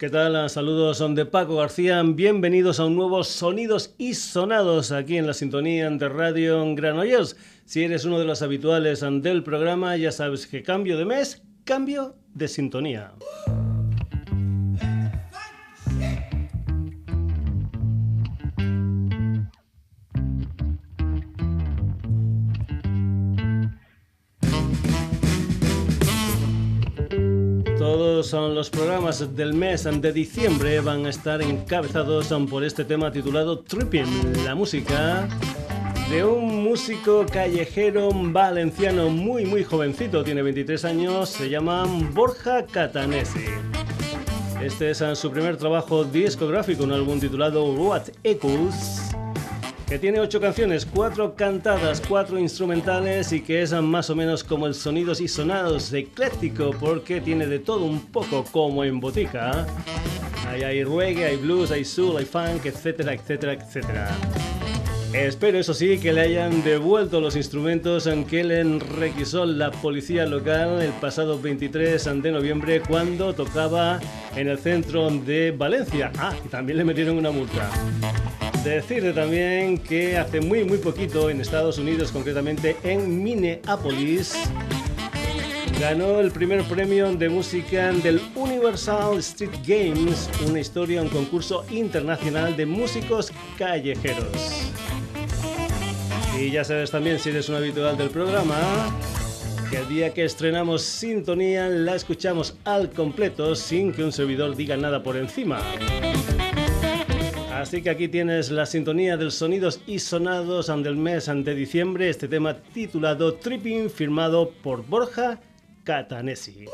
¿Qué tal? Saludos, son de Paco García. Bienvenidos a un nuevo Sonidos y Sonados aquí en la sintonía de Radio Granollers. Si eres uno de los habituales del programa, ya sabes que cambio de mes, cambio de sintonía. Los programas del mes de diciembre van a estar encabezados por este tema titulado Tripping, la música de un músico callejero valenciano muy muy jovencito, tiene 23 años, se llama Borja Catanesi. Este es su primer trabajo discográfico, un álbum titulado What Echoes que tiene ocho canciones, cuatro cantadas, cuatro instrumentales y que es más o menos como el sonidos y sonados ecléctico porque tiene de todo un poco como en botica. Hay, hay reggae, hay blues, hay soul, hay funk, etcétera, etcétera, etcétera. Espero, eso sí, que le hayan devuelto los instrumentos en que le requisó la policía local el pasado 23 de noviembre cuando tocaba en el centro de Valencia. Ah, y también le metieron una multa. Decirte también que hace muy muy poquito en Estados Unidos, concretamente en Minneapolis, ganó el primer premio de música del Universal Street Games, una historia, un concurso internacional de músicos callejeros. Y ya sabes también, si eres un habitual del programa, que el día que estrenamos Sintonía la escuchamos al completo sin que un servidor diga nada por encima. Así que aquí tienes la sintonía de los sonidos y sonados del mes de diciembre, este tema titulado Tripping, firmado por Borja Catanesi.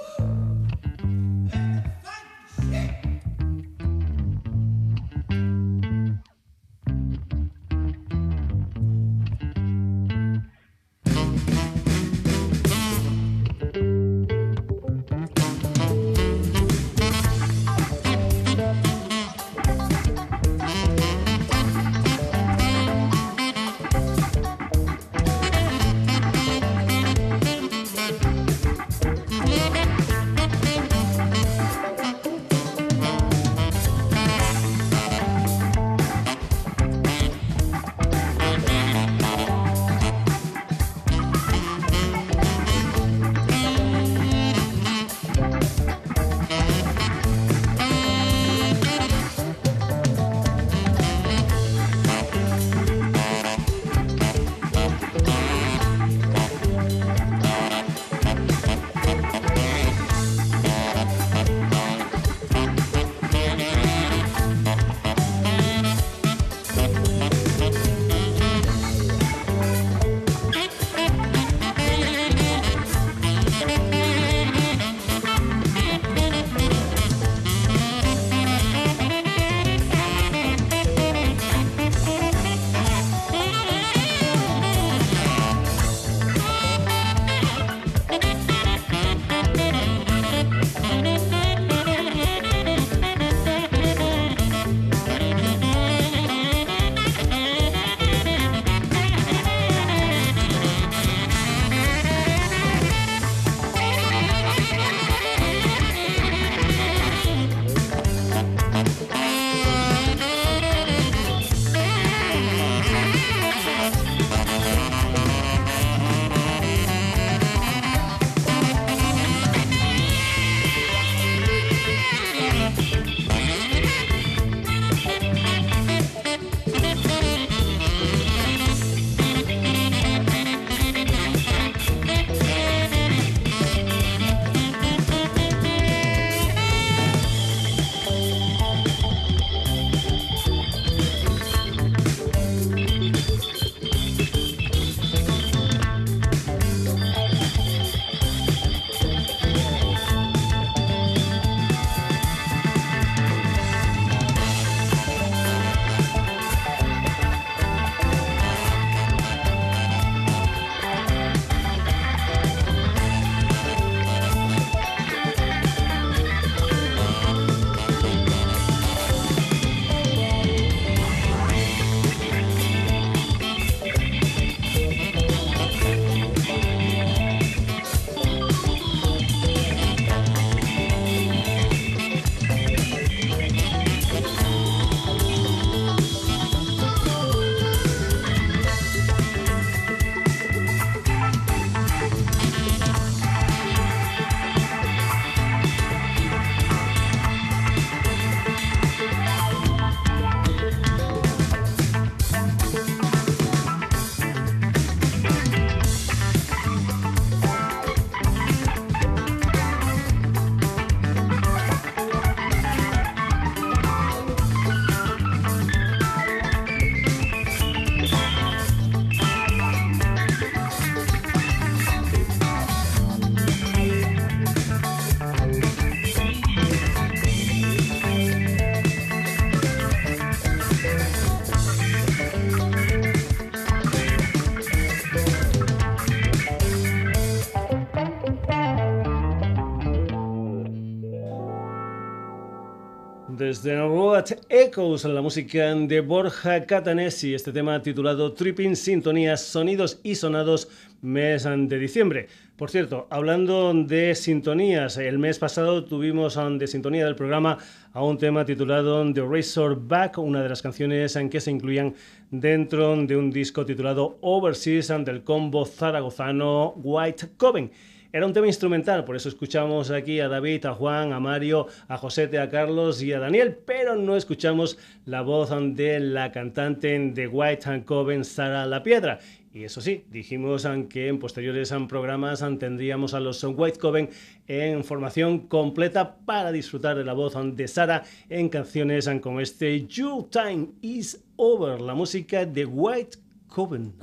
Desde Road Echoes, la música de Borja Catanesi, este tema titulado Tripping Sintonías, Sonidos y Sonados, mes de diciembre. Por cierto, hablando de sintonías, el mes pasado tuvimos de sintonía del programa a un tema titulado The Razorback, una de las canciones en que se incluían dentro de un disco titulado Overseas del combo zaragozano White Coven. Era un tema instrumental, por eso escuchamos aquí a David, a Juan, a Mario, a Josete, a Carlos y a Daniel, pero no escuchamos la voz de la cantante de White and Coven, Sara La Piedra. Y eso sí, dijimos que en posteriores programas tendríamos a los White Coven en formación completa para disfrutar de la voz de Sara en canciones como este Your Time Is Over, la música de White Coven.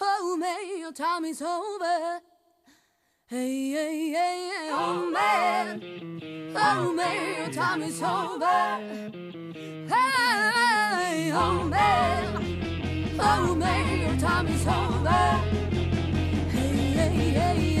Oh, man, your time is over. Hey, hey, hey, hey, oh man, oh man, your time is over. Hey, oh man, oh man, your time is over. Hey, hey, hey,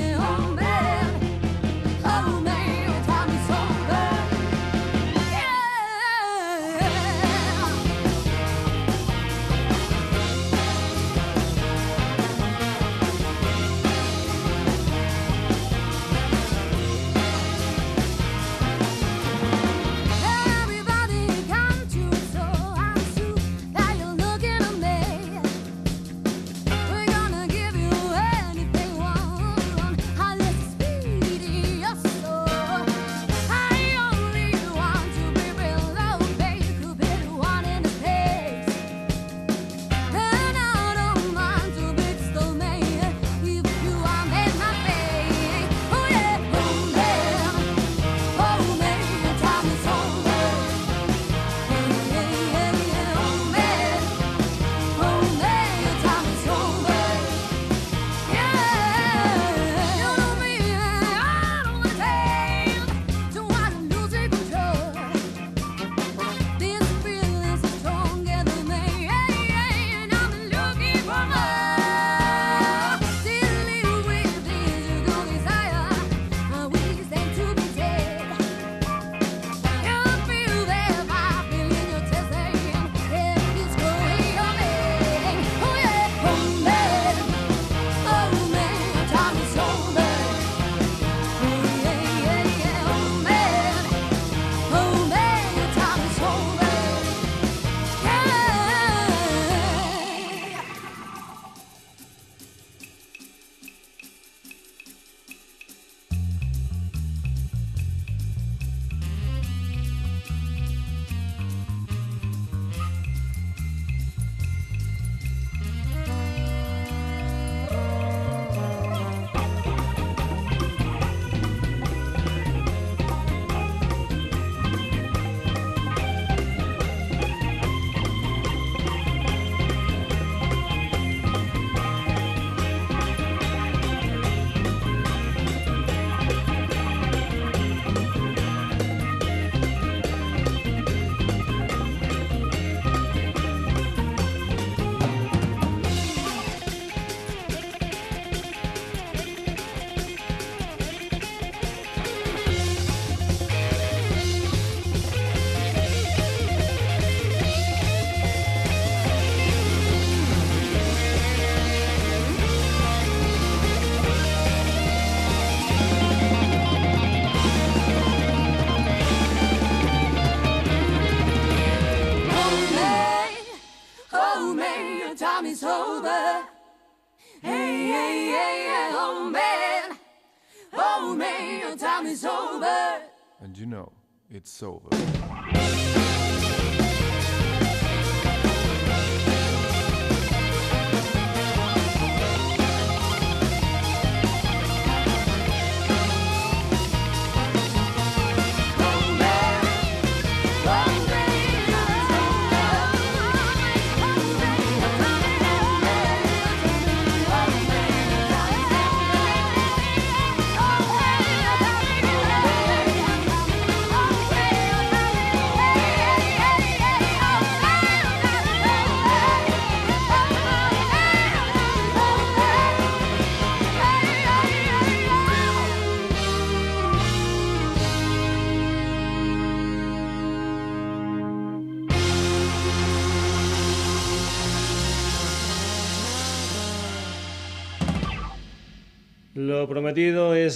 it's over.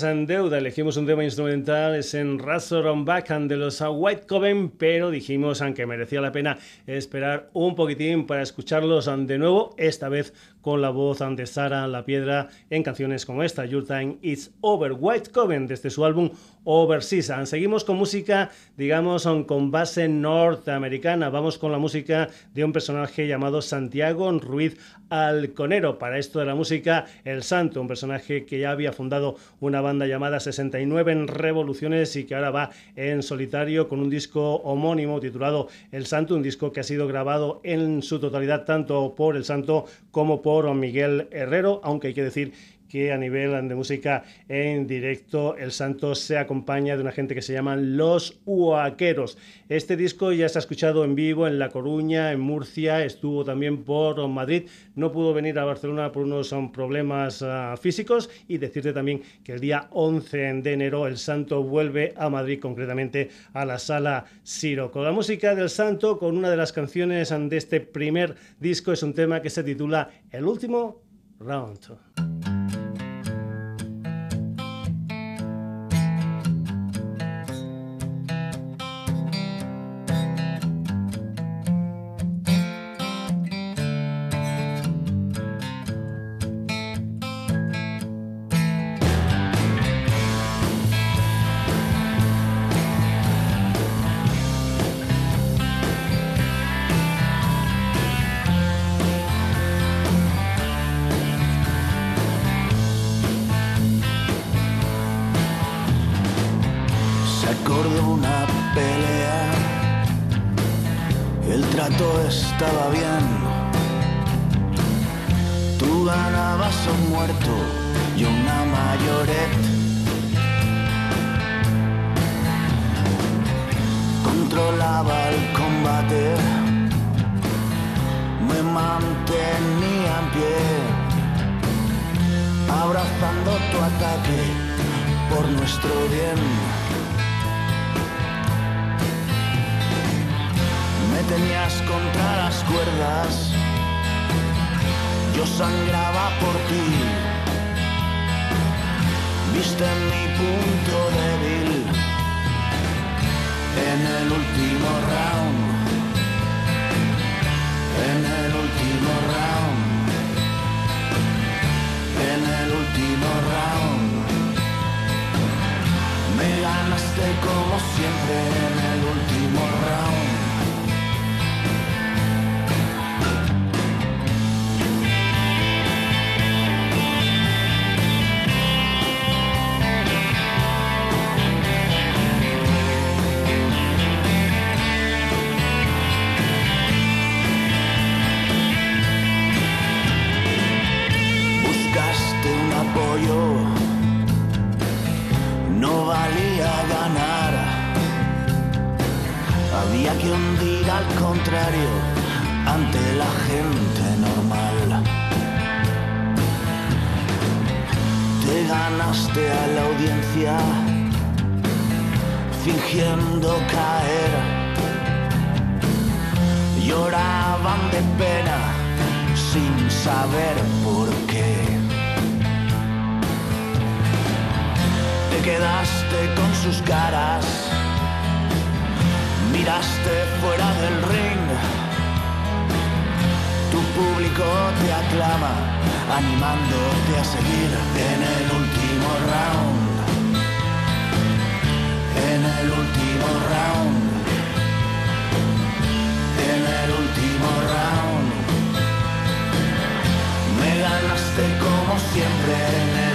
En deuda. Elegimos un tema instrumental, es en Razor on Backhand de los White Coven, pero dijimos aunque merecía la pena esperar un poquitín para escucharlos de nuevo, esta vez con la voz de Sara La Piedra en canciones como esta, Your Time Is Over. White Coven desde su álbum Overseas. Seguimos con música, digamos, con base norteamericana. Vamos con la música de un personaje llamado Santiago Ruiz Alconero. Para esto de la música, El Santo, un personaje que ya había fundado una banda llamada 69 en Revoluciones y que ahora va en solitario con un disco homónimo titulado El Santo, un disco que ha sido grabado en su totalidad tanto por El Santo como por Miguel Herrero, aunque hay que decir que a nivel de música en directo el Santos se acompaña de una gente que se llaman Los Huaqueros. Este disco ya ha escuchado en vivo en La Coruña, en Murcia, estuvo también por Madrid, no pudo venir a Barcelona por unos problemas uh, físicos y decirte también que el día 11 de enero el Santo vuelve a Madrid, concretamente a la sala Siro. Con la música del Santo, con una de las canciones de este primer disco, es un tema que se titula El último round. yo sangraba por ti. Viste mi punto débil en el último round. En el último round. En el último round. Me ganaste como siempre en el último round. que hundir al contrario ante la gente normal. Te ganaste a la audiencia fingiendo caer. Lloraban de pena sin saber por qué. Te quedaste con sus caras tiraste fuera del ring. Tu público te aclama, animándote a seguir en el último round. En el último round. En el último round. Me ganaste como siempre en el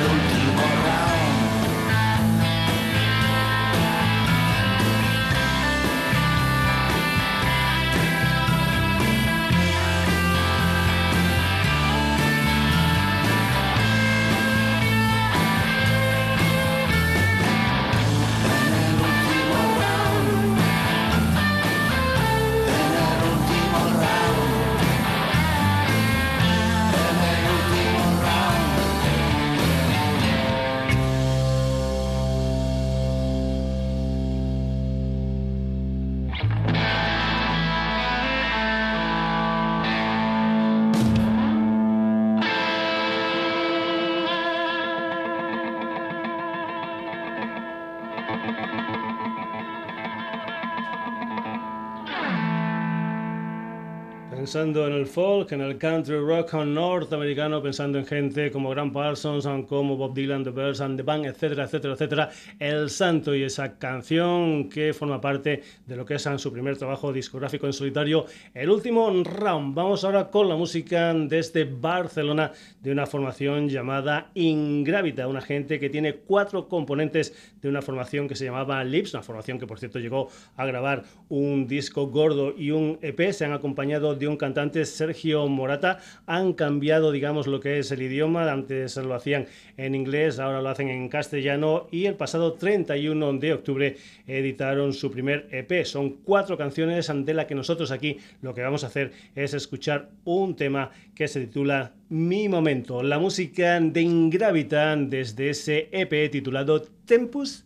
pensando en el folk, en el country rock norteamericano, pensando en gente como Grant Parsons, como Bob Dylan, The Birds and the Band, etcétera, etcétera, etcétera. El Santo y esa canción que forma parte de lo que es su primer trabajo discográfico en solitario, el último round. Vamos ahora con la música desde Barcelona de una formación llamada Ingravita, una gente que tiene cuatro componentes de una formación que se llamaba Lips, una formación que por cierto llegó a grabar un disco gordo y un EP. Se han acompañado de un cantante, Sergio Morata. Han cambiado, digamos, lo que es el idioma. Antes lo hacían en inglés, ahora lo hacen en castellano. Y el pasado 31 de octubre editaron su primer EP. Son cuatro canciones de las que nosotros aquí lo que vamos a hacer es escuchar un tema que se titula Mi Momento. La música de Ingravita desde ese EP titulado Tempus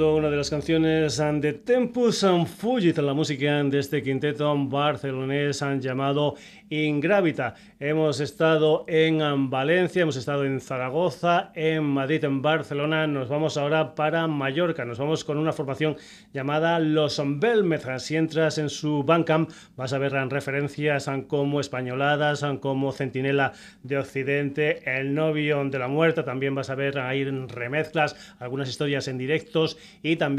De las canciones de Tempus Fugit, la música de este quinteto barcelonés han llamado Ingravita. Hemos estado en Valencia, hemos estado en Zaragoza, en Madrid, en Barcelona. Nos vamos ahora para Mallorca. Nos vamos con una formación llamada Los Belmez. Si entras en su Bandcamp vas a ver referencias como Españoladas, como Centinela de Occidente, El novio de la muerte. También vas a ver ahí remezclas, algunas historias en directo directos y también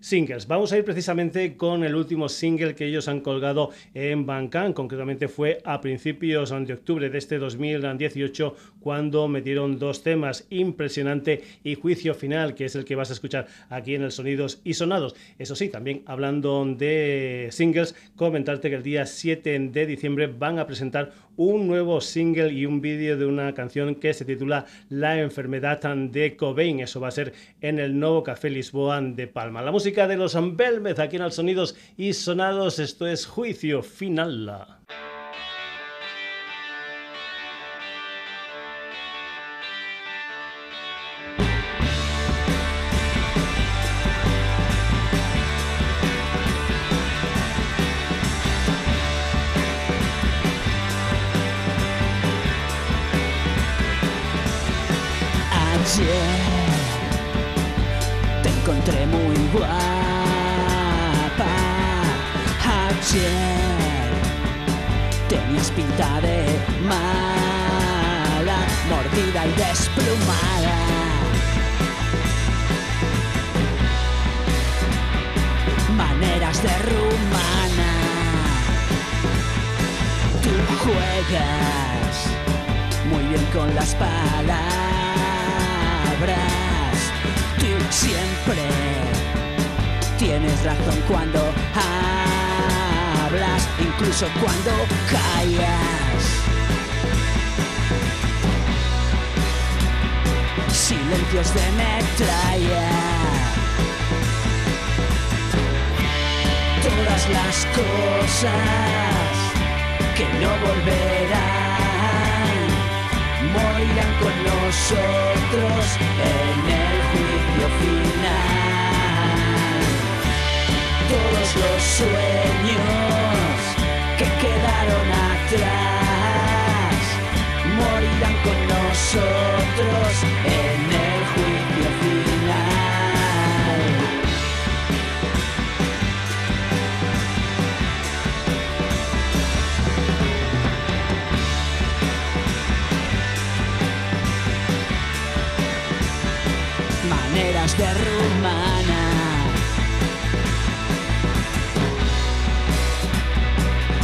singles. Vamos a ir precisamente con el último single que ellos han colgado en Bandcamp, concretamente fue a principios de octubre de este 2018 cuando metieron dos temas, Impresionante y Juicio Final, que es el que vas a escuchar aquí en el Sonidos y Sonados. Eso sí, también hablando de singles, comentarte que el día 7 de diciembre van a presentar un nuevo single y un vídeo de una canción que se titula La enfermedad de Cobain. Eso va a ser en el nuevo Café Lisboa de La música de los Belmez aquí en el Sonidos y Sonados. Esto es Juicio Final. Juegas muy bien con las palabras Tú siempre tienes razón cuando hablas, incluso cuando callas. Silencios de metralla. Todas las cosas que no volverán morirán con nosotros en el juicio final. Todos los sueños que quedaron atrás morirán con nosotros en el rumana.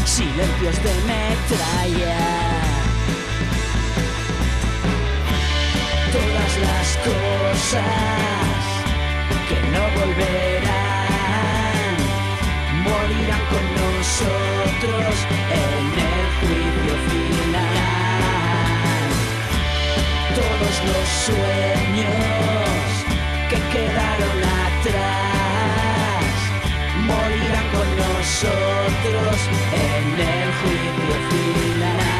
Silencios de metralla. Todas las cosas que no volverán morirán con nosotros en el juicio final. Todos los sueños en el juicio final.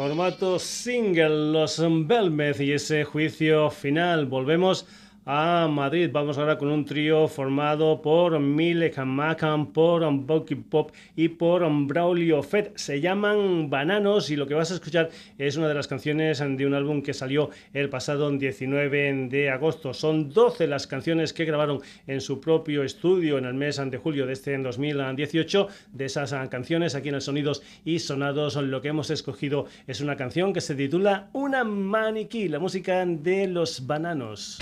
Formato single, los Belmez y ese juicio final. Volvemos a Madrid. Vamos ahora con un trío formado por Milek Macan, por Bucky Pop y por Braulio Fett. Se llaman Bananos y lo que vas a escuchar es una de las canciones de un álbum que salió el pasado 19 de agosto. Son 12 las canciones que grabaron en su propio estudio en el mes de julio de este 2018. De esas canciones aquí en el Sonidos y Sonados lo que hemos escogido es una canción que se titula Una maniquí, la música de los bananos.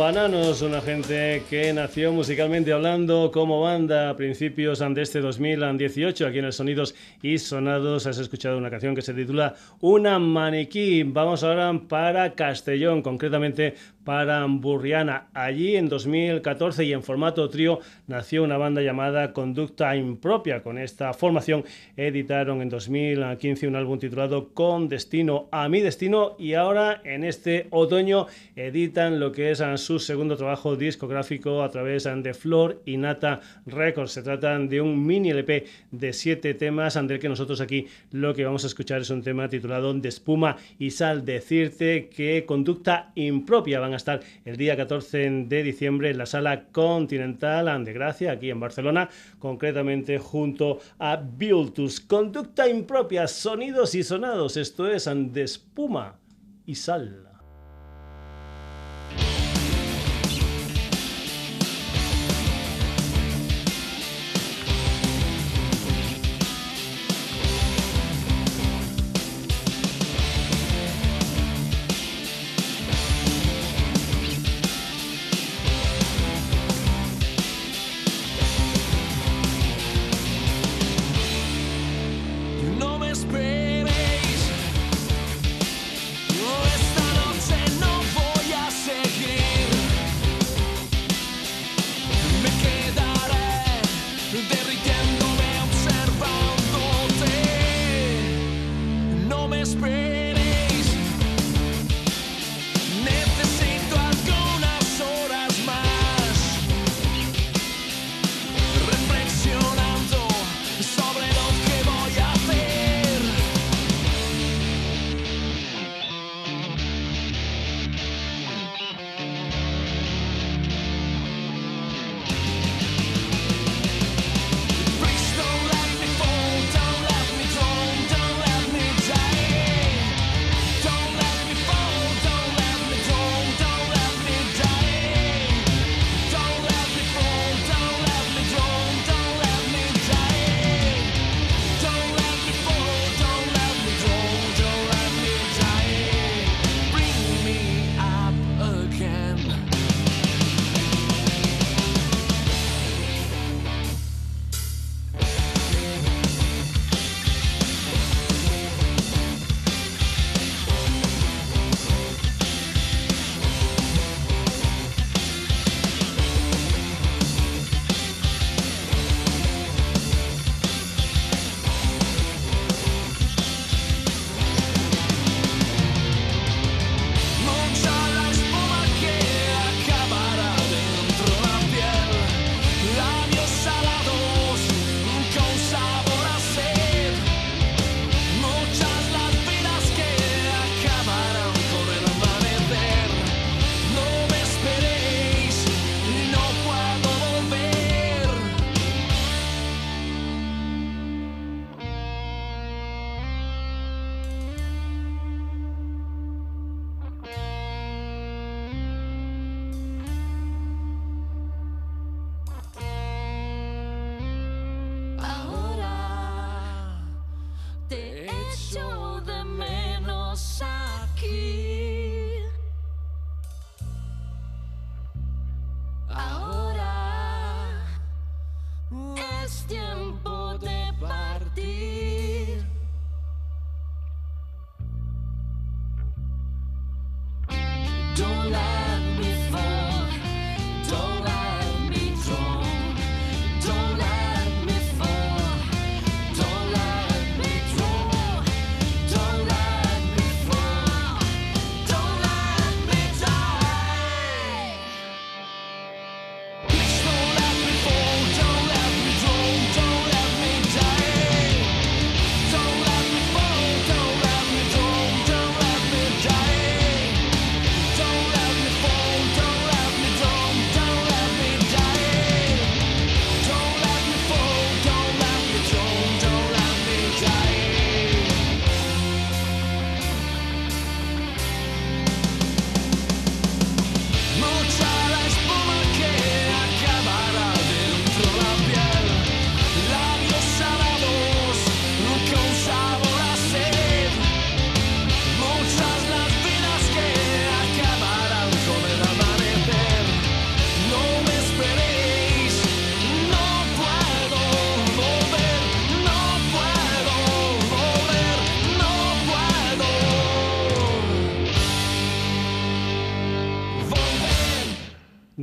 Bananos, una gente que nació musicalmente hablando como banda a principios de este 2018. Aquí en el Sonidos y Sonados has escuchado una canción que se titula Una maniquí. Vamos ahora para Castellón, concretamente para Burriana. Allí en 2014 y en formato trío nació una banda llamada Conducta Impropia. Con esta formación editaron en 2015 un álbum titulado Con Destino a mi Destino y ahora en este otoño editan lo que es su segundo trabajo discográfico a través de Flor y Nata Records. Se trata de un mini LP de siete temas, del que nosotros aquí lo que vamos a escuchar es un tema titulado De espuma y sal. Decirte que Conducta Impropia van a estar el día 14 de diciembre en la sala Continental de Gracia, aquí en Barcelona, concretamente junto a Biltus. Conducta Impropia, sonidos y sonados. Esto es De espuma y sal.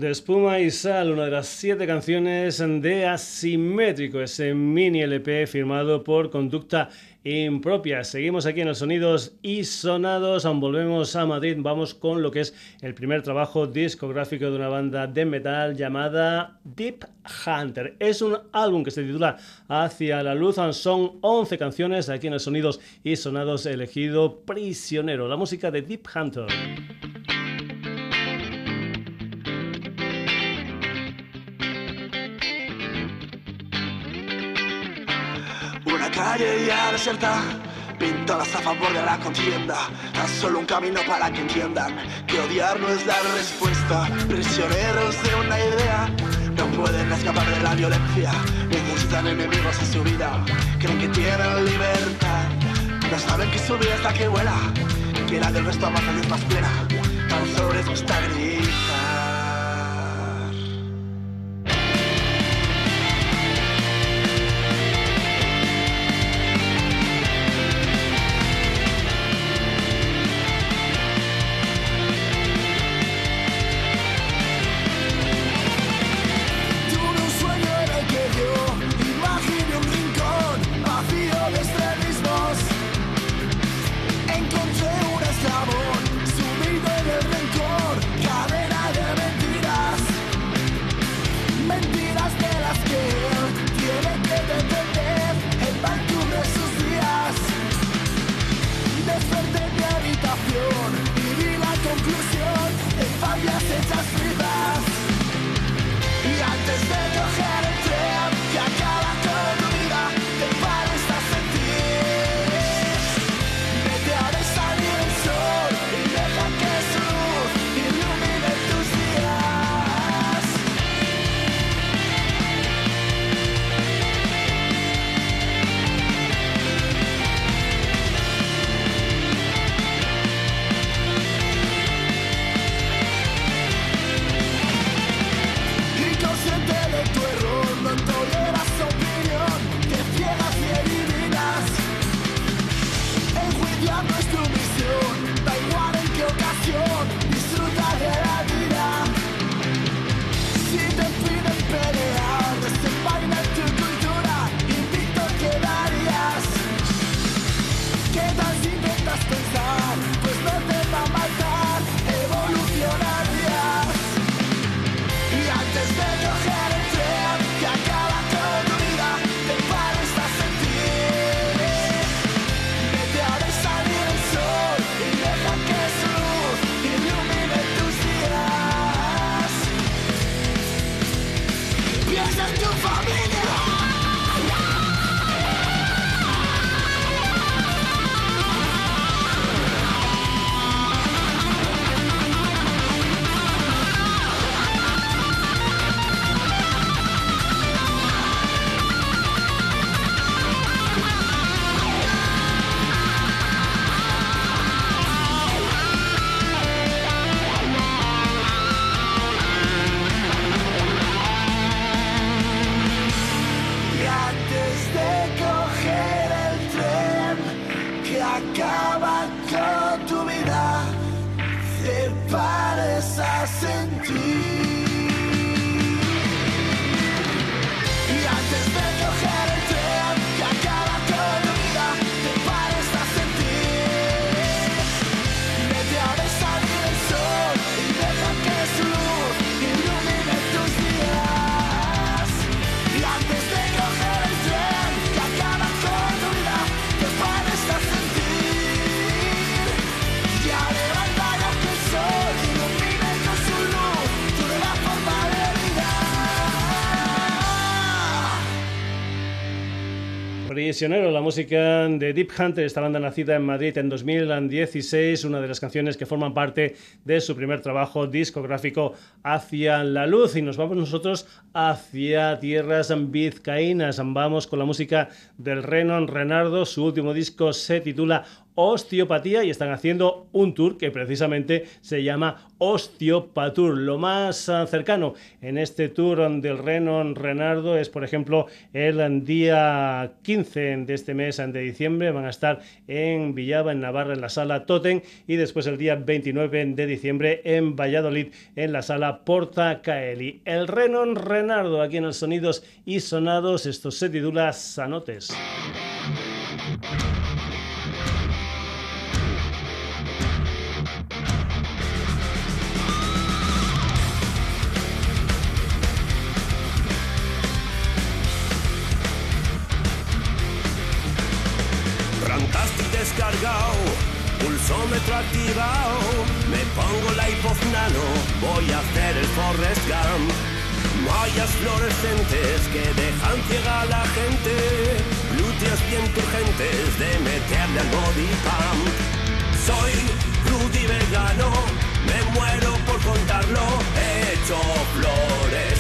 Espuma y Sal, una de las siete canciones de Asimétrico, ese mini LP firmado por Conducta Impropia. Seguimos aquí en los sonidos y sonados, volvemos a Madrid, vamos con lo que es el primer trabajo discográfico de una banda de metal llamada Deep Hunter. Es un álbum que se titula Hacia la luz, son 11 canciones aquí en los sonidos y sonados elegido Prisionero, la música de Deep Hunter. Calle ya desierta. Pintadas a favor de la contienda. Tan solo un camino para que entiendan Que odiar no es la respuesta. Prisioneros de una idea No pueden escapar de la violencia. Necesitan enemigos en su vida. Creen que tienen libertad. No saben que su vida es la que vuela. Que la del resto más feliz, más plena. Tan solo les gusta gritar ที่ la música de Deep Hunter, esta banda nacida en Madrid en 2016, una de las canciones que forman parte de su primer trabajo discográfico Hacia la Luz. Y nos vamos nosotros hacia tierras vizcaínas. Vamos con la música del Renon Renardo. Su último disco se titula osteopatía y están haciendo un tour que precisamente se llama Osteopatur. Lo más ah, cercano en este tour del Renon Renardo es, por ejemplo, el día 15 de este mes de diciembre. Van a estar en Villaba, en Navarra, en la sala Totem y después el día 29 de diciembre en Valladolid, en la sala Porta Caeli. El Renon Renardo aquí en el Sonidos y Sonados. Esto se titula Sanotes. Pulsómetro activado, me pongo la hipoznano, voy a hacer el Forrest Gump. Mallas fluorescentes que dejan ciega a la gente, glúteos bien turgentes de meterle al body pump. Soy Rudy vegano, me muero por contarlo, he hecho flores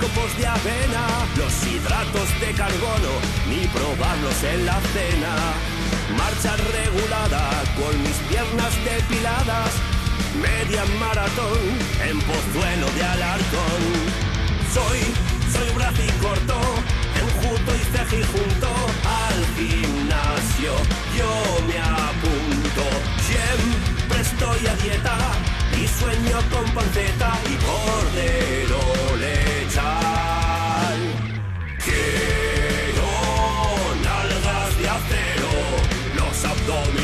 copos de avena, los hidratos de carbono, ni probarlos en la cena. Marcha regulada con mis piernas depiladas, media maratón en Pozuelo de Alarcón. Soy, soy un corto, enjuto y cejijunto al gimnasio. Yo me apunto, siempre estoy a dieta y sueño con panceta y cordero metal que de acero los abdomen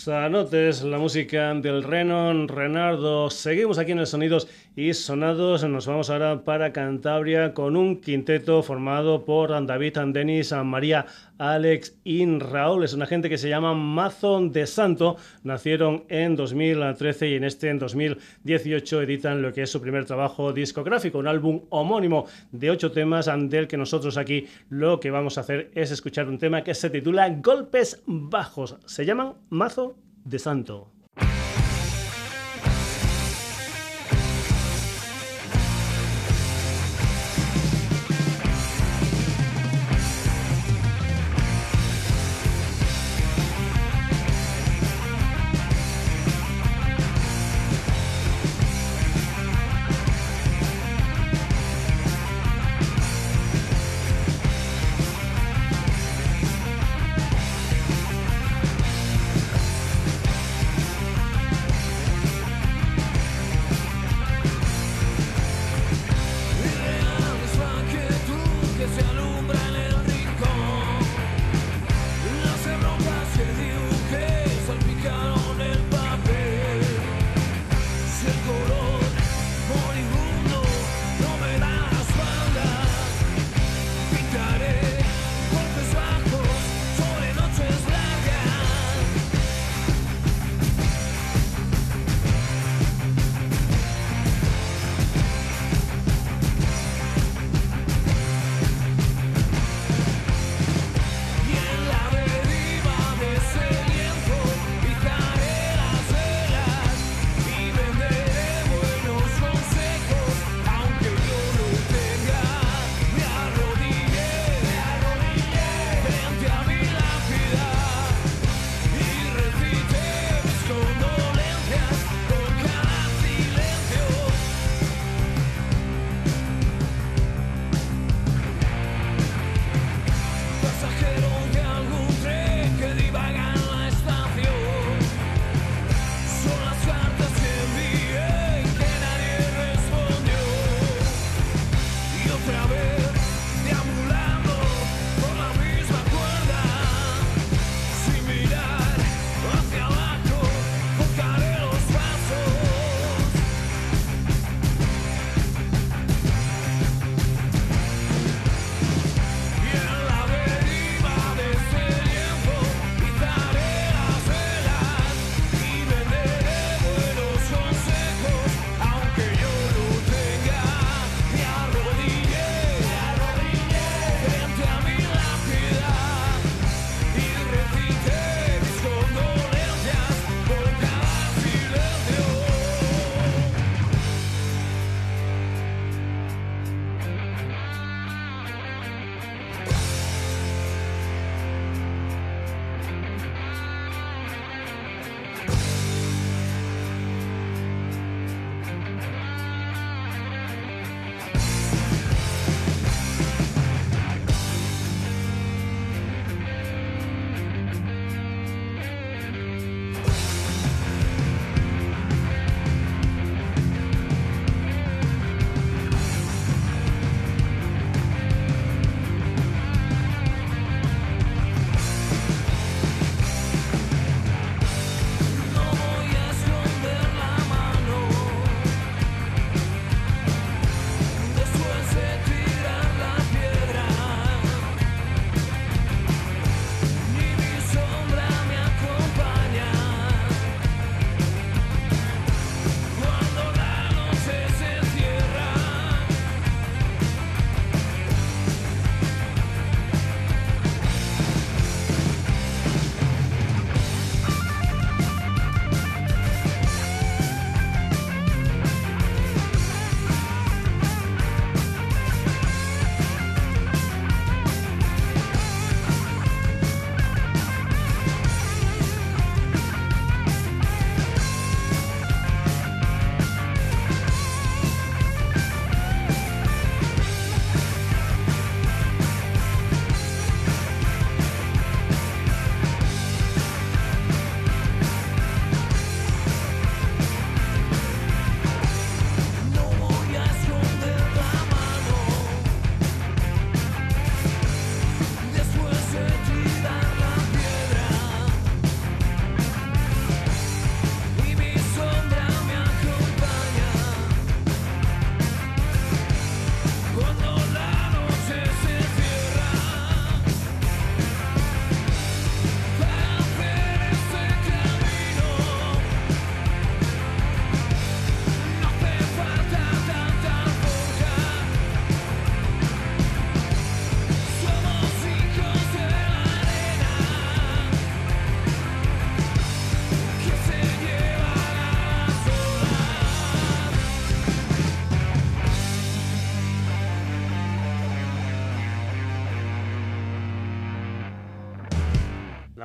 Sanotes, la música del Renon Renardo. Seguimos aquí en el Sonidos y sonados. Nos vamos ahora para Cantabria con un quinteto formado por David Denis, María Alex y Raúl. Es una gente que se llama Mazo de Santo. Nacieron en 2013 y en este en 2018 editan lo que es su primer trabajo discográfico, un álbum homónimo de ocho temas, del que nosotros aquí lo que vamos a hacer es escuchar un tema que se titula Golpes Bajos. Se llaman Mazo de Santo.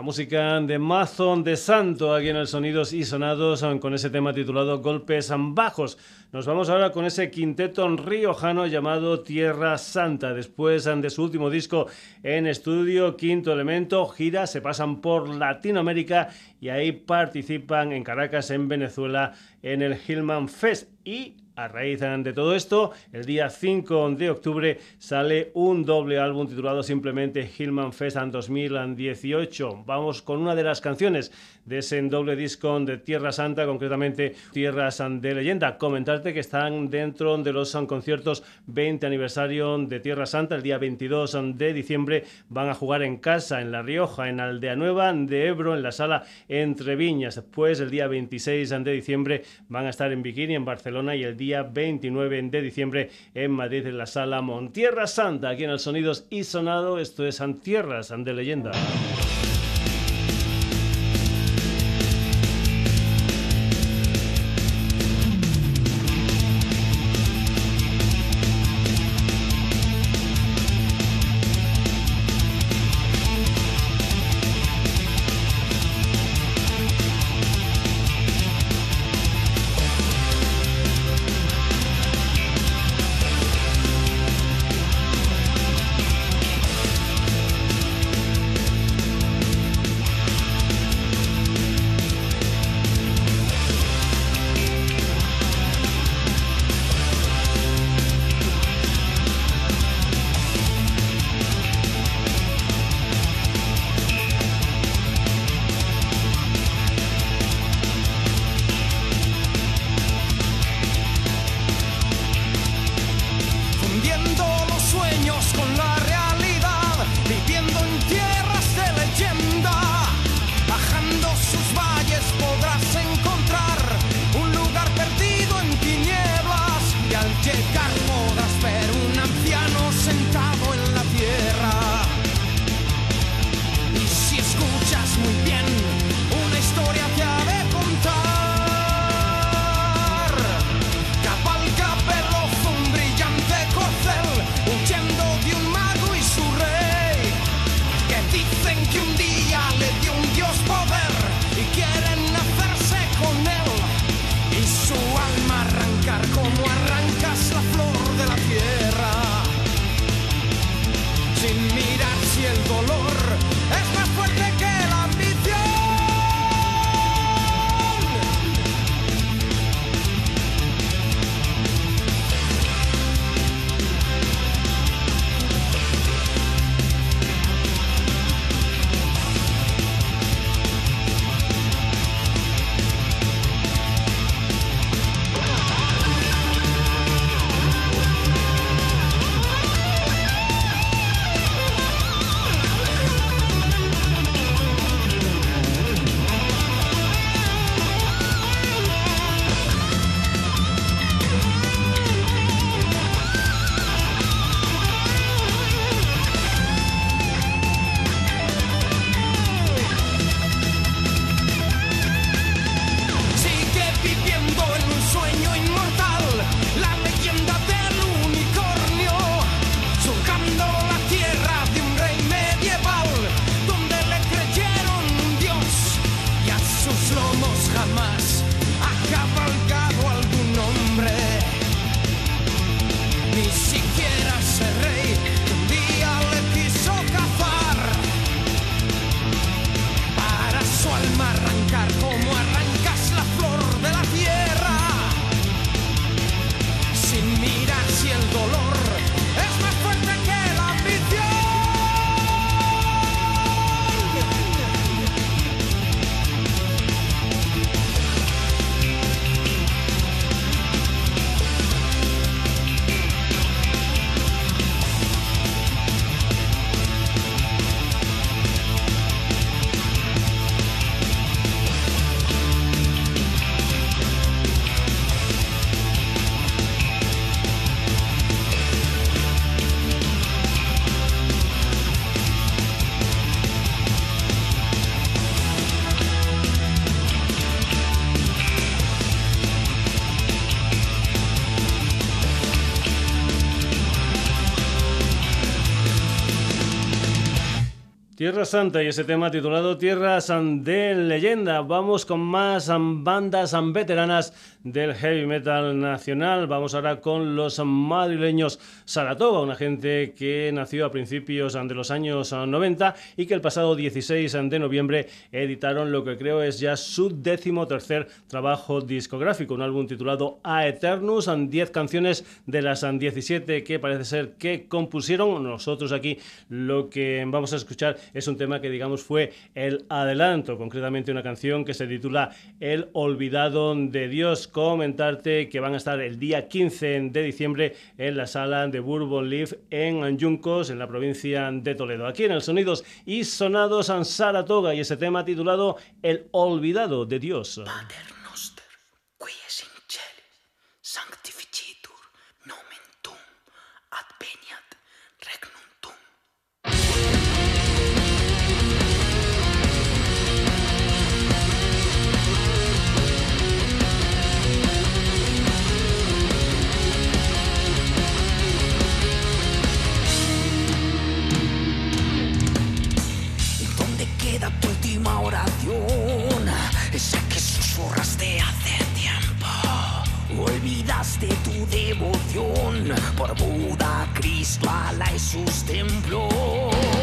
Música de Mazón de Santo aquí en el Sonidos y Sonados con ese tema titulado Golpes Bajos. Nos vamos ahora con ese quinteto riojano llamado Tierra Santa. Después de su último disco en estudio, Quinto Elemento, gira, se pasan por Latinoamérica y ahí participan en Caracas, en Venezuela, en el Hillman Fest. Y a raíz de todo esto, el día 5 de octubre sale un doble álbum titulado simplemente Hillman Fest 2018. Vamos con una de las canciones de ese doble disco de Tierra Santa, concretamente Tierras de Leyenda. Comentarte que están dentro de los conciertos 20 aniversario de Tierra Santa, el día 22 de diciembre van a jugar en casa, en La Rioja, en Aldea Nueva de Ebro, en la sala Entre Viñas. Después, el día 26 de diciembre, van a estar en Bikini, en Barcelona, y el día 29 de diciembre en Madrid, en la sala Montierra Santa, aquí en el Sonidos y Sonado. Esto es Tierras de Leyenda. Tierra Santa y ese tema titulado Tierras de Leyenda. Vamos con más bandas veteranas del heavy metal nacional. Vamos ahora con los madrileños Saratoga, una gente que nació a principios de los años 90 y que el pasado 16 de noviembre editaron lo que creo es ya su décimo tercer trabajo discográfico, un álbum titulado A Eternus, 10 canciones de las 17 que parece ser que compusieron. Nosotros aquí lo que vamos a escuchar es un tema que digamos fue el adelanto, concretamente una canción que se titula El olvidado de Dios comentarte que van a estar el día 15 de diciembre en la sala de Bourbon Leaf en Yuncos, en la provincia de Toledo. Aquí en el Sonidos y Sonados en Saratoga y ese tema titulado El olvidado de Dios. Oración, esa que susurraste hace tiempo. Olvidaste tu devoción por Buda, Cristo, Alá y sus templos.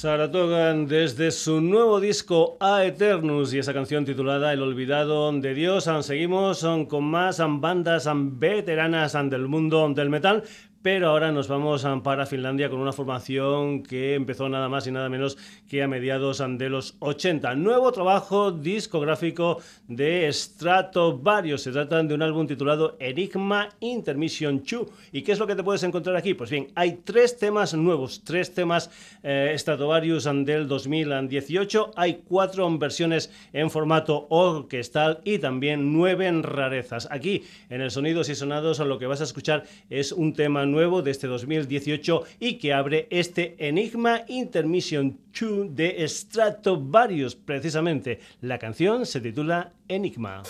Saratoga desde su nuevo disco A Eternus y esa canción titulada El olvidado de Dios. Seguimos con más bandas veteranas del mundo del metal, pero ahora nos vamos para Finlandia con una formación que empezó nada más y nada menos que a mediados de los 80. Nuevo trabajo discográfico de Stratovarius. Se trata de un álbum titulado Enigma Intermission 2. ¿Y qué es lo que te puedes encontrar aquí? Pues bien, hay tres temas nuevos, tres temas eh, Stratovarius del 2018. Hay cuatro versiones en formato orquestal y también nueve en rarezas. Aquí en el Sonidos y Sonados lo que vas a escuchar es un tema nuevo de este 2018 y que abre este Enigma Intermission 2 de Stratovarius. Precisamente la canción se titula Enigma.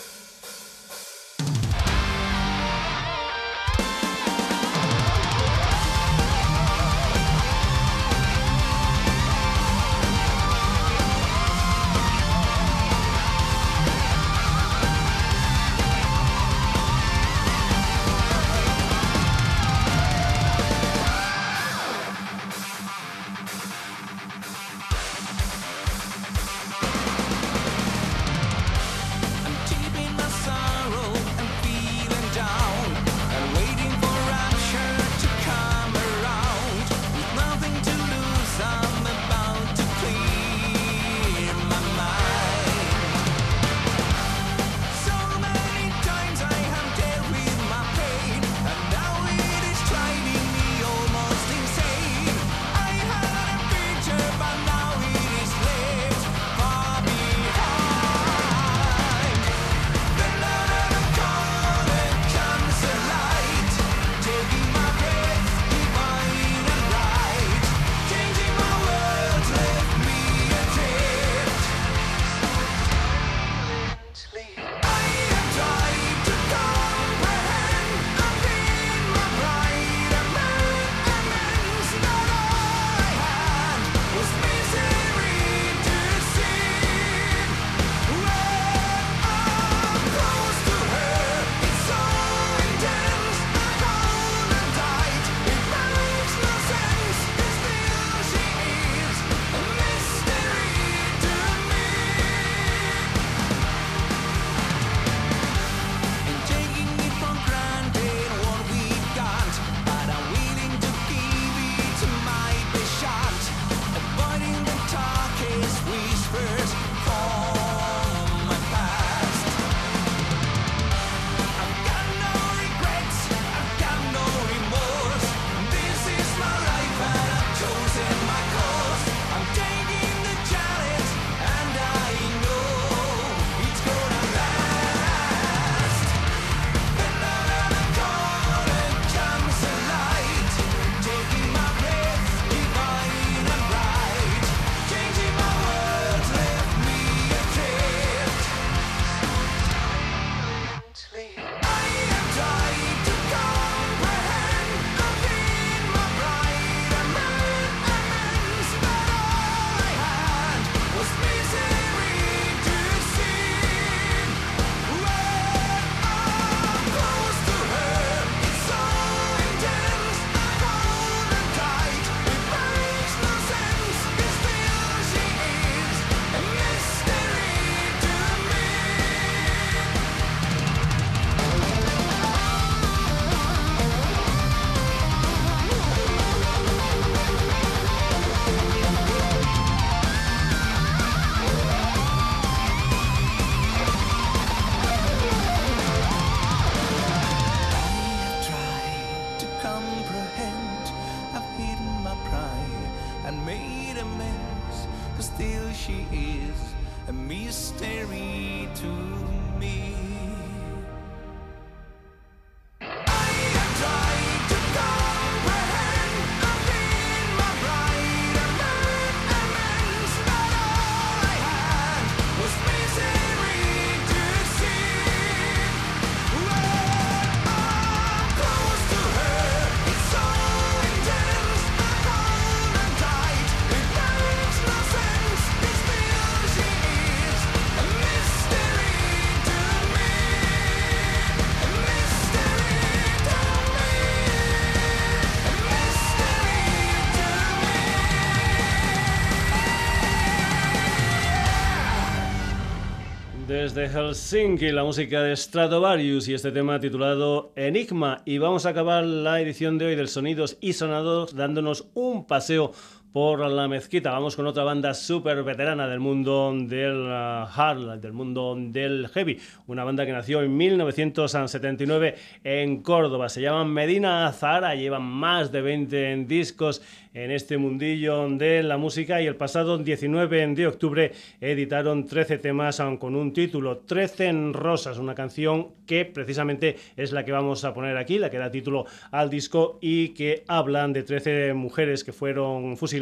Desde Helsinki, la música de Stratovarius y este tema titulado Enigma. Y vamos a acabar la edición de hoy del Sonidos y Sonados dándonos un paseo por la mezquita. Vamos con otra banda súper veterana del mundo del uh, hard, del mundo del heavy. Una banda que nació en 1979 en Córdoba. Se llaman Medina Zahara, llevan más de 20 discos en este mundillo de la música y el pasado 19 de octubre editaron 13 temas con un título 13 en rosas, una canción que precisamente es la que vamos a poner aquí, la que da título al disco y que hablan de 13 mujeres que fueron fusiladas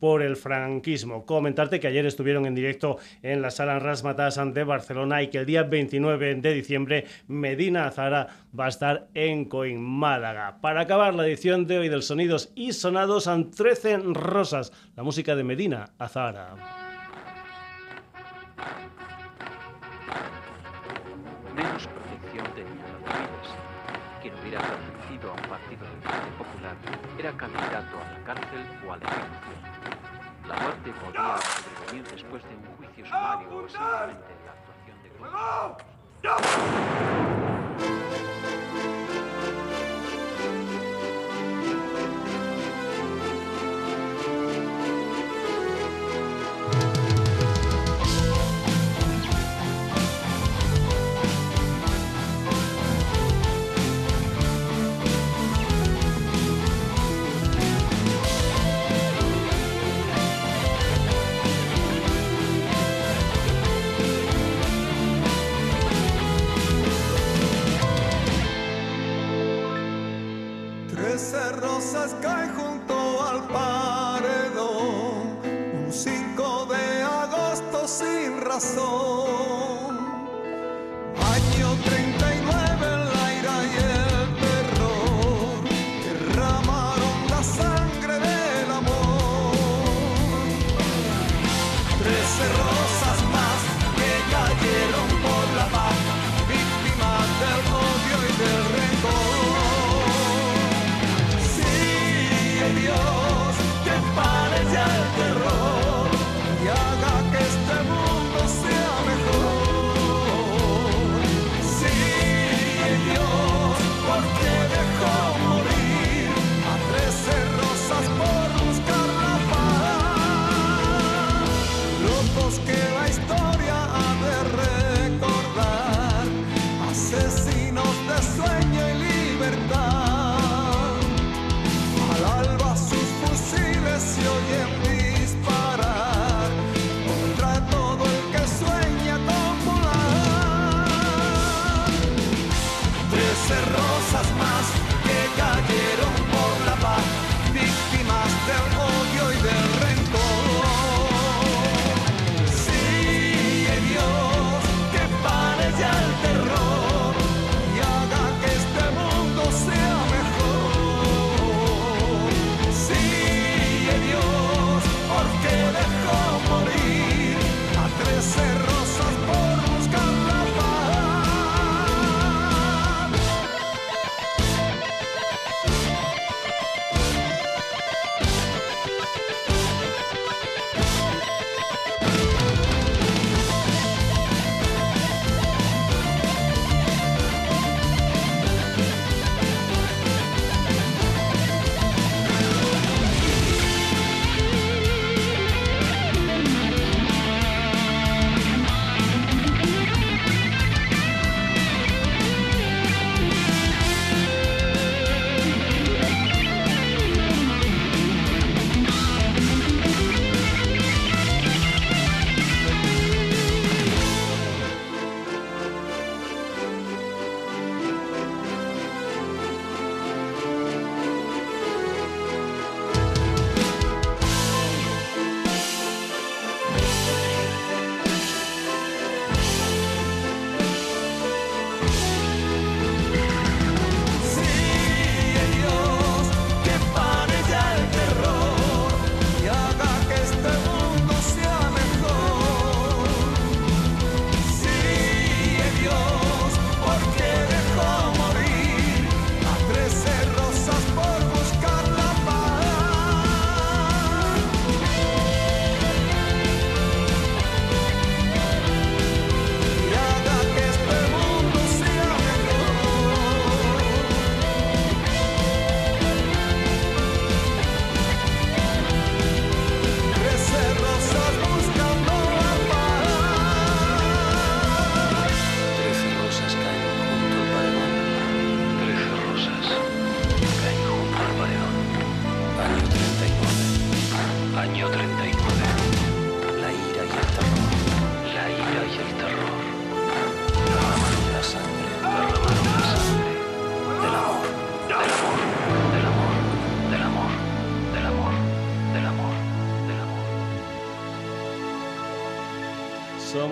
por el franquismo. Comentarte que ayer estuvieron en directo en la sala Rasmatas de Barcelona y que el día 29 de diciembre Medina Zara va a estar en Coin Málaga. Para acabar la edición de hoy del Sonidos y Sonados, 13 Rosas, la música de Medina Azahara. Menos protección tenían los civiles. Quien hubiera pertenecido a un partido del Frente Popular era candidato a cárcel o a la ejecución. La muerte podía sobrevenir después de un juicio sumario o simplemente la actuación de grupos.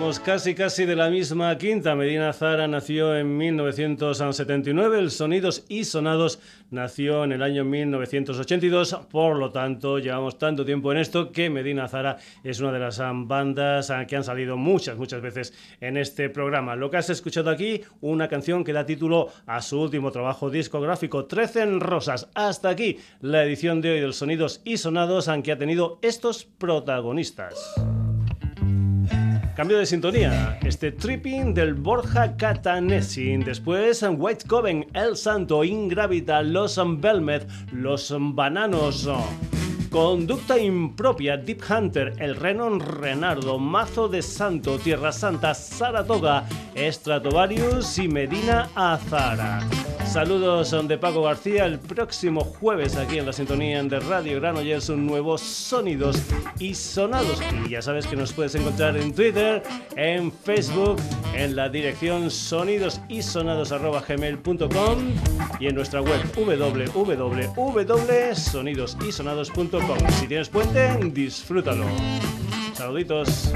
Casi casi de la misma quinta. Medina Zara nació en 1979, el Sonidos y Sonados nació en el año 1982, por lo tanto llevamos tanto tiempo en esto que Medina Zara es una de las bandas que han salido muchas, muchas veces en este programa. Lo que has escuchado aquí, una canción que da título a su último trabajo discográfico, 13 en Rosas. Hasta aquí la edición de hoy del Sonidos y Sonados, aunque ha tenido estos protagonistas. Cambio de sintonía. Este tripping del Borja Catanesi. Después White Coven, El Santo, Ingravita, Los Belmed, Los Bananos. Conducta impropia, Deep Hunter, El Renon Renardo, Mazo de Santo, Tierra Santa, Saratoga, Stratovarius y Medina Azara. Saludos de Paco García el próximo jueves aquí en la sintonía de Radio Granollers un nuevo Sonidos y Sonados. Y ya sabes que nos puedes encontrar en Twitter, en Facebook, en la dirección sonidosisonados.gmail.com y en nuestra web www.sonidosisonados.com. Si tienes puente, disfrútalo. Saluditos.